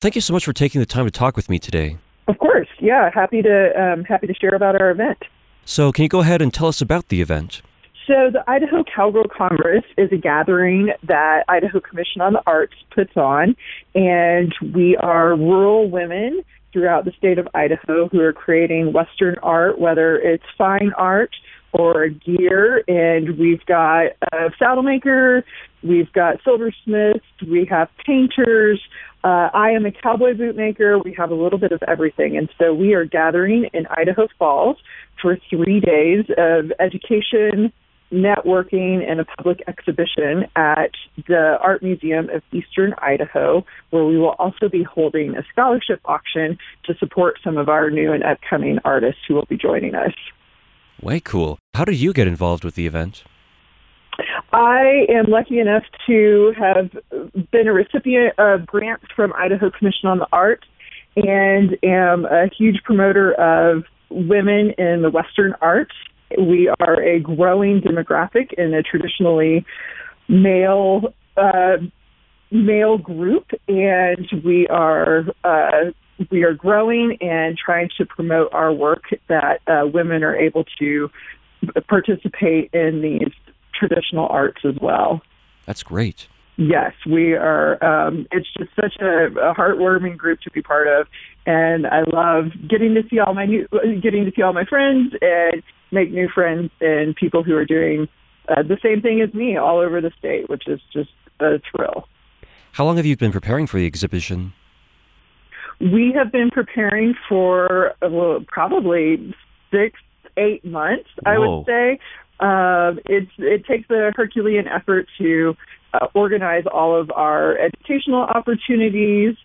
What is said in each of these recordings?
Thank you so much for taking the time to talk with me today. Of course, yeah, happy to um, happy to share about our event. So, can you go ahead and tell us about the event? So, the Idaho Cowgirl Congress is a gathering that Idaho Commission on the Arts puts on, and we are rural women throughout the state of Idaho who are creating Western art, whether it's fine art or gear. And we've got a saddle maker, we've got silversmiths, we have painters. Uh, I am a cowboy boot maker. We have a little bit of everything. And so we are gathering in Idaho Falls for three days of education, networking and a public exhibition at the Art Museum of Eastern Idaho, where we will also be holding a scholarship auction to support some of our new and upcoming artists who will be joining us. Way cool. How did you get involved with the event? I am lucky enough to have been a recipient of grants from Idaho Commission on the Arts and am a huge promoter of women in the Western arts we are a growing demographic in a traditionally male uh, male group, and we are uh, we are growing and trying to promote our work that uh, women are able to participate in these traditional arts as well. That's great. Yes, we are. Um, it's just such a, a heartwarming group to be part of, and I love getting to see all my new, getting to see all my friends and make new friends and people who are doing uh, the same thing as me all over the state, which is just a thrill. How long have you been preparing for the exhibition? We have been preparing for well, probably six, eight months, Whoa. I would say. Uh, it's it takes a Herculean effort to uh, organize all of our educational opportunities,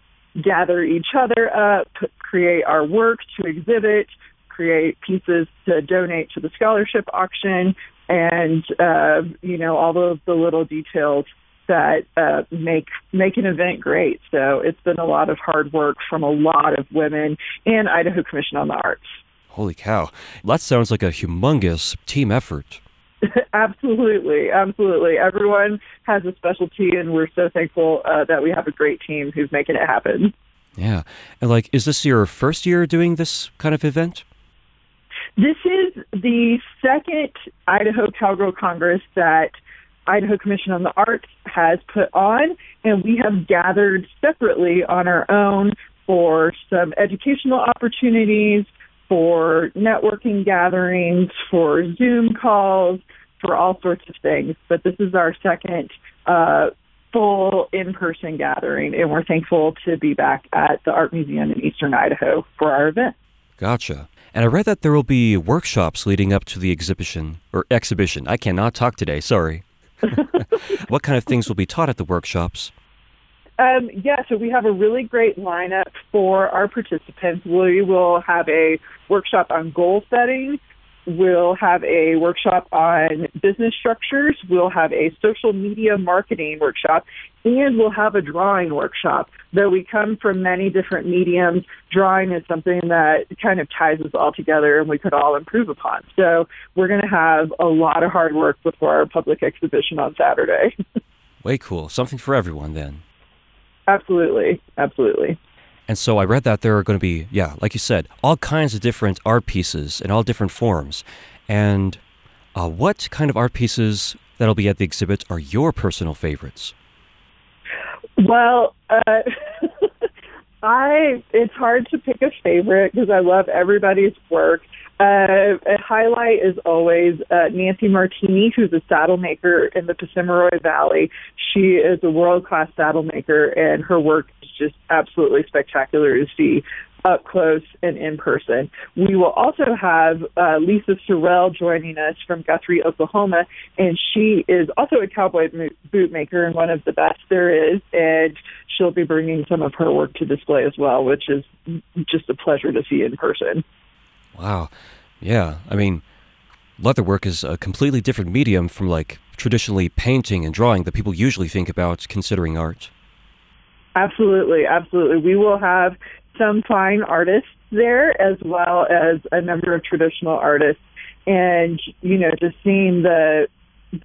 gather each other up, create our work to exhibit, create pieces to donate to the scholarship auction, and uh, you know all of the little details that uh, make make an event great. So it's been a lot of hard work from a lot of women and Idaho Commission on the Arts. Holy cow! That sounds like a humongous team effort. absolutely, absolutely. Everyone has a specialty, and we're so thankful uh, that we have a great team who's making it happen. Yeah, and like, is this your first year doing this kind of event? This is the second Idaho Cowgirl Congress that Idaho Commission on the Arts has put on, and we have gathered separately on our own for some educational opportunities, for networking gatherings, for Zoom calls, for all sorts of things. But this is our second uh, full in person gathering, and we're thankful to be back at the Art Museum in Eastern Idaho for our event. Gotcha. And I read that there will be workshops leading up to the exhibition or exhibition. I cannot talk today, sorry. what kind of things will be taught at the workshops? Um, yeah, so we have a really great lineup for our participants. We will have a workshop on goal setting, We'll have a workshop on business structures. We'll have a social media marketing workshop, and we'll have a drawing workshop. Though we come from many different mediums, drawing is something that kind of ties us all together and we could all improve upon. So we're going to have a lot of hard work before our public exhibition on Saturday. Way cool. Something for everyone then. Absolutely. Absolutely. And so I read that there are going to be, yeah, like you said, all kinds of different art pieces in all different forms. And uh, what kind of art pieces that'll be at the exhibit are your personal favorites? Well, uh, I it's hard to pick a favorite because I love everybody's work. Uh, a highlight is always uh, Nancy Martiny, who's a saddle maker in the Pahsimeroi Valley. She is a world class saddle maker, and her work is just absolutely spectacular to see up close and in person. We will also have uh, Lisa Sorrell joining us from Guthrie, Oklahoma, and she is also a cowboy boot maker and one of the best there is. And she'll be bringing some of her work to display as well, which is just a pleasure to see in person. Wow. Yeah. I mean, leatherwork is a completely different medium from like traditionally painting and drawing that people usually think about considering art. Absolutely, absolutely. We will have some fine artists there as well as a number of traditional artists and you know just seeing the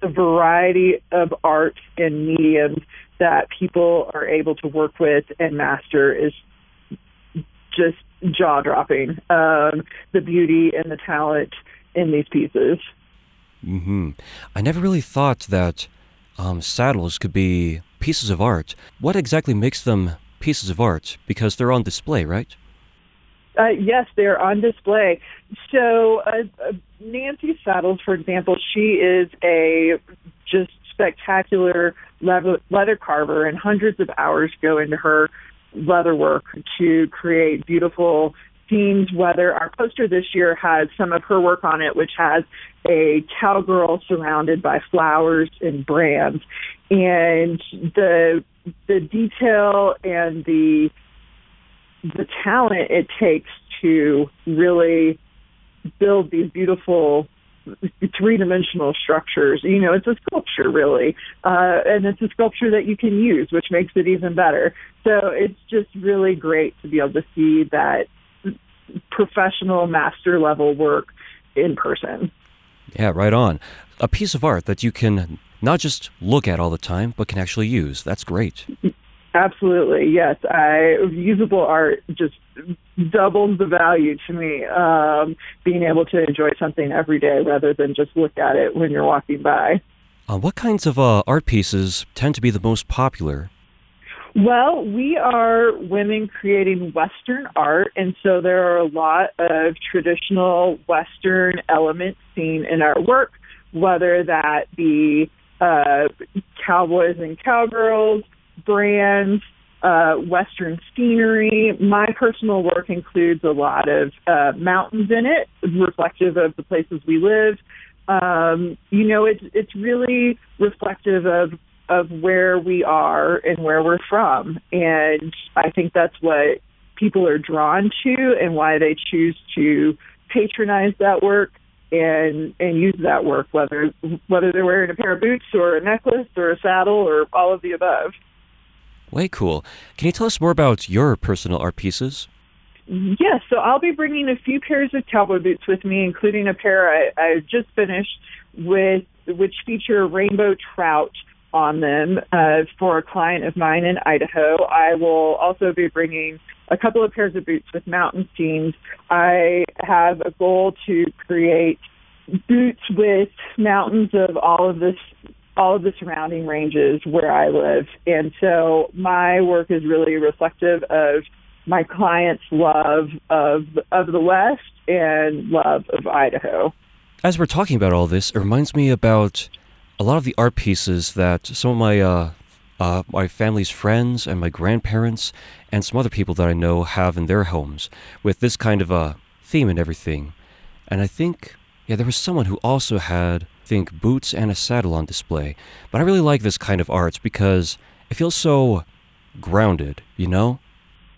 the variety of art and mediums that people are able to work with and master is just jaw dropping. Um, the beauty and the talent in these pieces. Hmm. I never really thought that um, saddles could be pieces of art. What exactly makes them pieces of art? Because they're on display, right? Uh, yes, they're on display. So uh, uh, Nancy Saddles, for example, she is a just spectacular leather, leather carver, and hundreds of hours go into her leather work to create beautiful scenes. Whether our poster this year has some of her work on it, which has a cowgirl surrounded by flowers and brands, and the the detail and the the talent it takes to really build these beautiful three dimensional structures. You know, it's a sculpture really, uh, and it's a sculpture that you can use, which makes it even better. So it's just really great to be able to see that professional master level work in person. Yeah, right on. A piece of art that you can not just look at all the time, but can actually use. That's great. Absolutely, yes. I usable art just doubles the value to me. Um, being able to enjoy something every day rather than just look at it when you're walking by. Uh, what kinds of uh, art pieces tend to be the most popular? Well, we are women creating Western art, and so there are a lot of traditional Western elements seen in our work, whether that be uh, cowboys and cowgirls, brands, uh, Western scenery. My personal work includes a lot of uh, mountains in it, reflective of the places we live. Um, you know, it's it's really reflective of of where we are and where we're from, and I think that's what people are drawn to and why they choose to patronize that work and and use that work whether whether they're wearing a pair of boots or a necklace or a saddle or all of the above. Way cool. Can you tell us more about your personal art pieces? Yes, so I'll be bringing a few pairs of cowboy boots with me, including a pair I, I just finished with, which feature rainbow trout on them uh, for a client of mine in Idaho. I will also be bringing a couple of pairs of boots with mountain scenes. I have a goal to create boots with mountains of all of this all of the surrounding ranges where I live. And so my work is really reflective of my clients' love of of the West and love of Idaho. As we're talking about all this, it reminds me about a lot of the art pieces that some of my uh, uh, my family's friends and my grandparents and some other people that I know have in their homes with this kind of a theme and everything. And I think, yeah, there was someone who also had I think boots and a saddle on display. But I really like this kind of art because it feels so grounded, you know?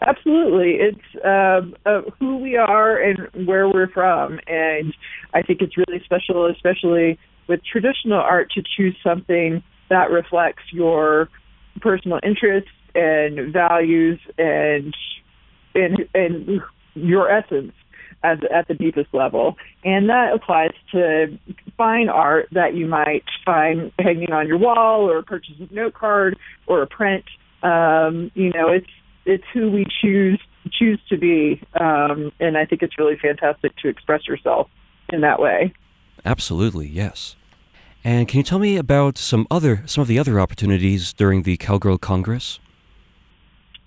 Absolutely. It's um, uh, who we are and where we're from. And I think it's really special, especially with traditional art, to choose something that reflects your personal interests and values and and, and your essence as, at the deepest level. And that applies to fine art that you might find hanging on your wall or purchase a note card or a print. Um, you know, it's it's who we choose choose to be, um, and I think it's really fantastic to express yourself in that way. Absolutely, yes. And can you tell me about some other some of the other opportunities during the Cowgirl Congress?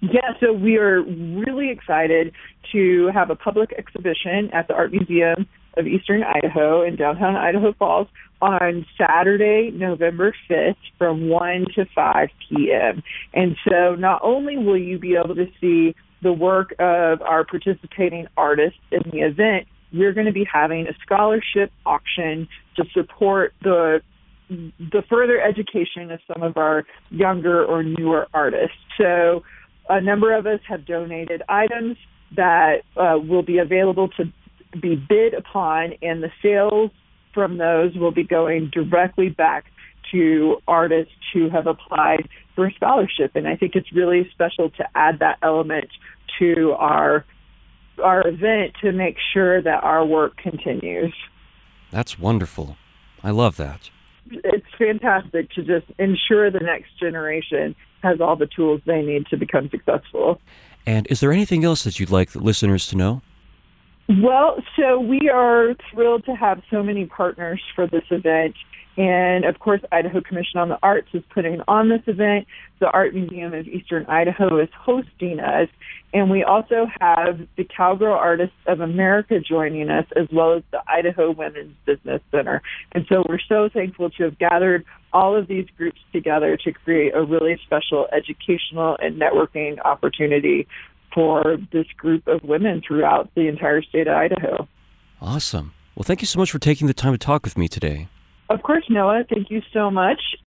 Yeah, so we are really excited to have a public exhibition at the Art Museum of Eastern Idaho in downtown Idaho Falls on Saturday, November 5th from 1 to 5 p.m. And so not only will you be able to see the work of our participating artists in the event, we're going to be having a scholarship auction to support the the further education of some of our younger or newer artists. So a number of us have donated items that uh, will be available to be bid upon, and the sales from those will be going directly back to artists who have applied for a scholarship. And I think it's really special to add that element to our our event to make sure that our work continues. That's wonderful. I love that it's fantastic to just ensure the next generation has all the tools they need to become successful. And is there anything else that you'd like the listeners to know? Well, so we are thrilled to have so many partners for this event. And of course, Idaho Commission on the Arts is putting on this event. The Art Museum of Eastern Idaho is hosting us. And we also have the Cowgirl Artists of America joining us, as well as the Idaho Women's Business Center. And so we're so thankful to have gathered all of these groups together to create a really special educational and networking opportunity for this group of women throughout the entire state of Idaho. Awesome. Well, thank you so much for taking the time to talk with me today. Of course, Noah. Thank you so much.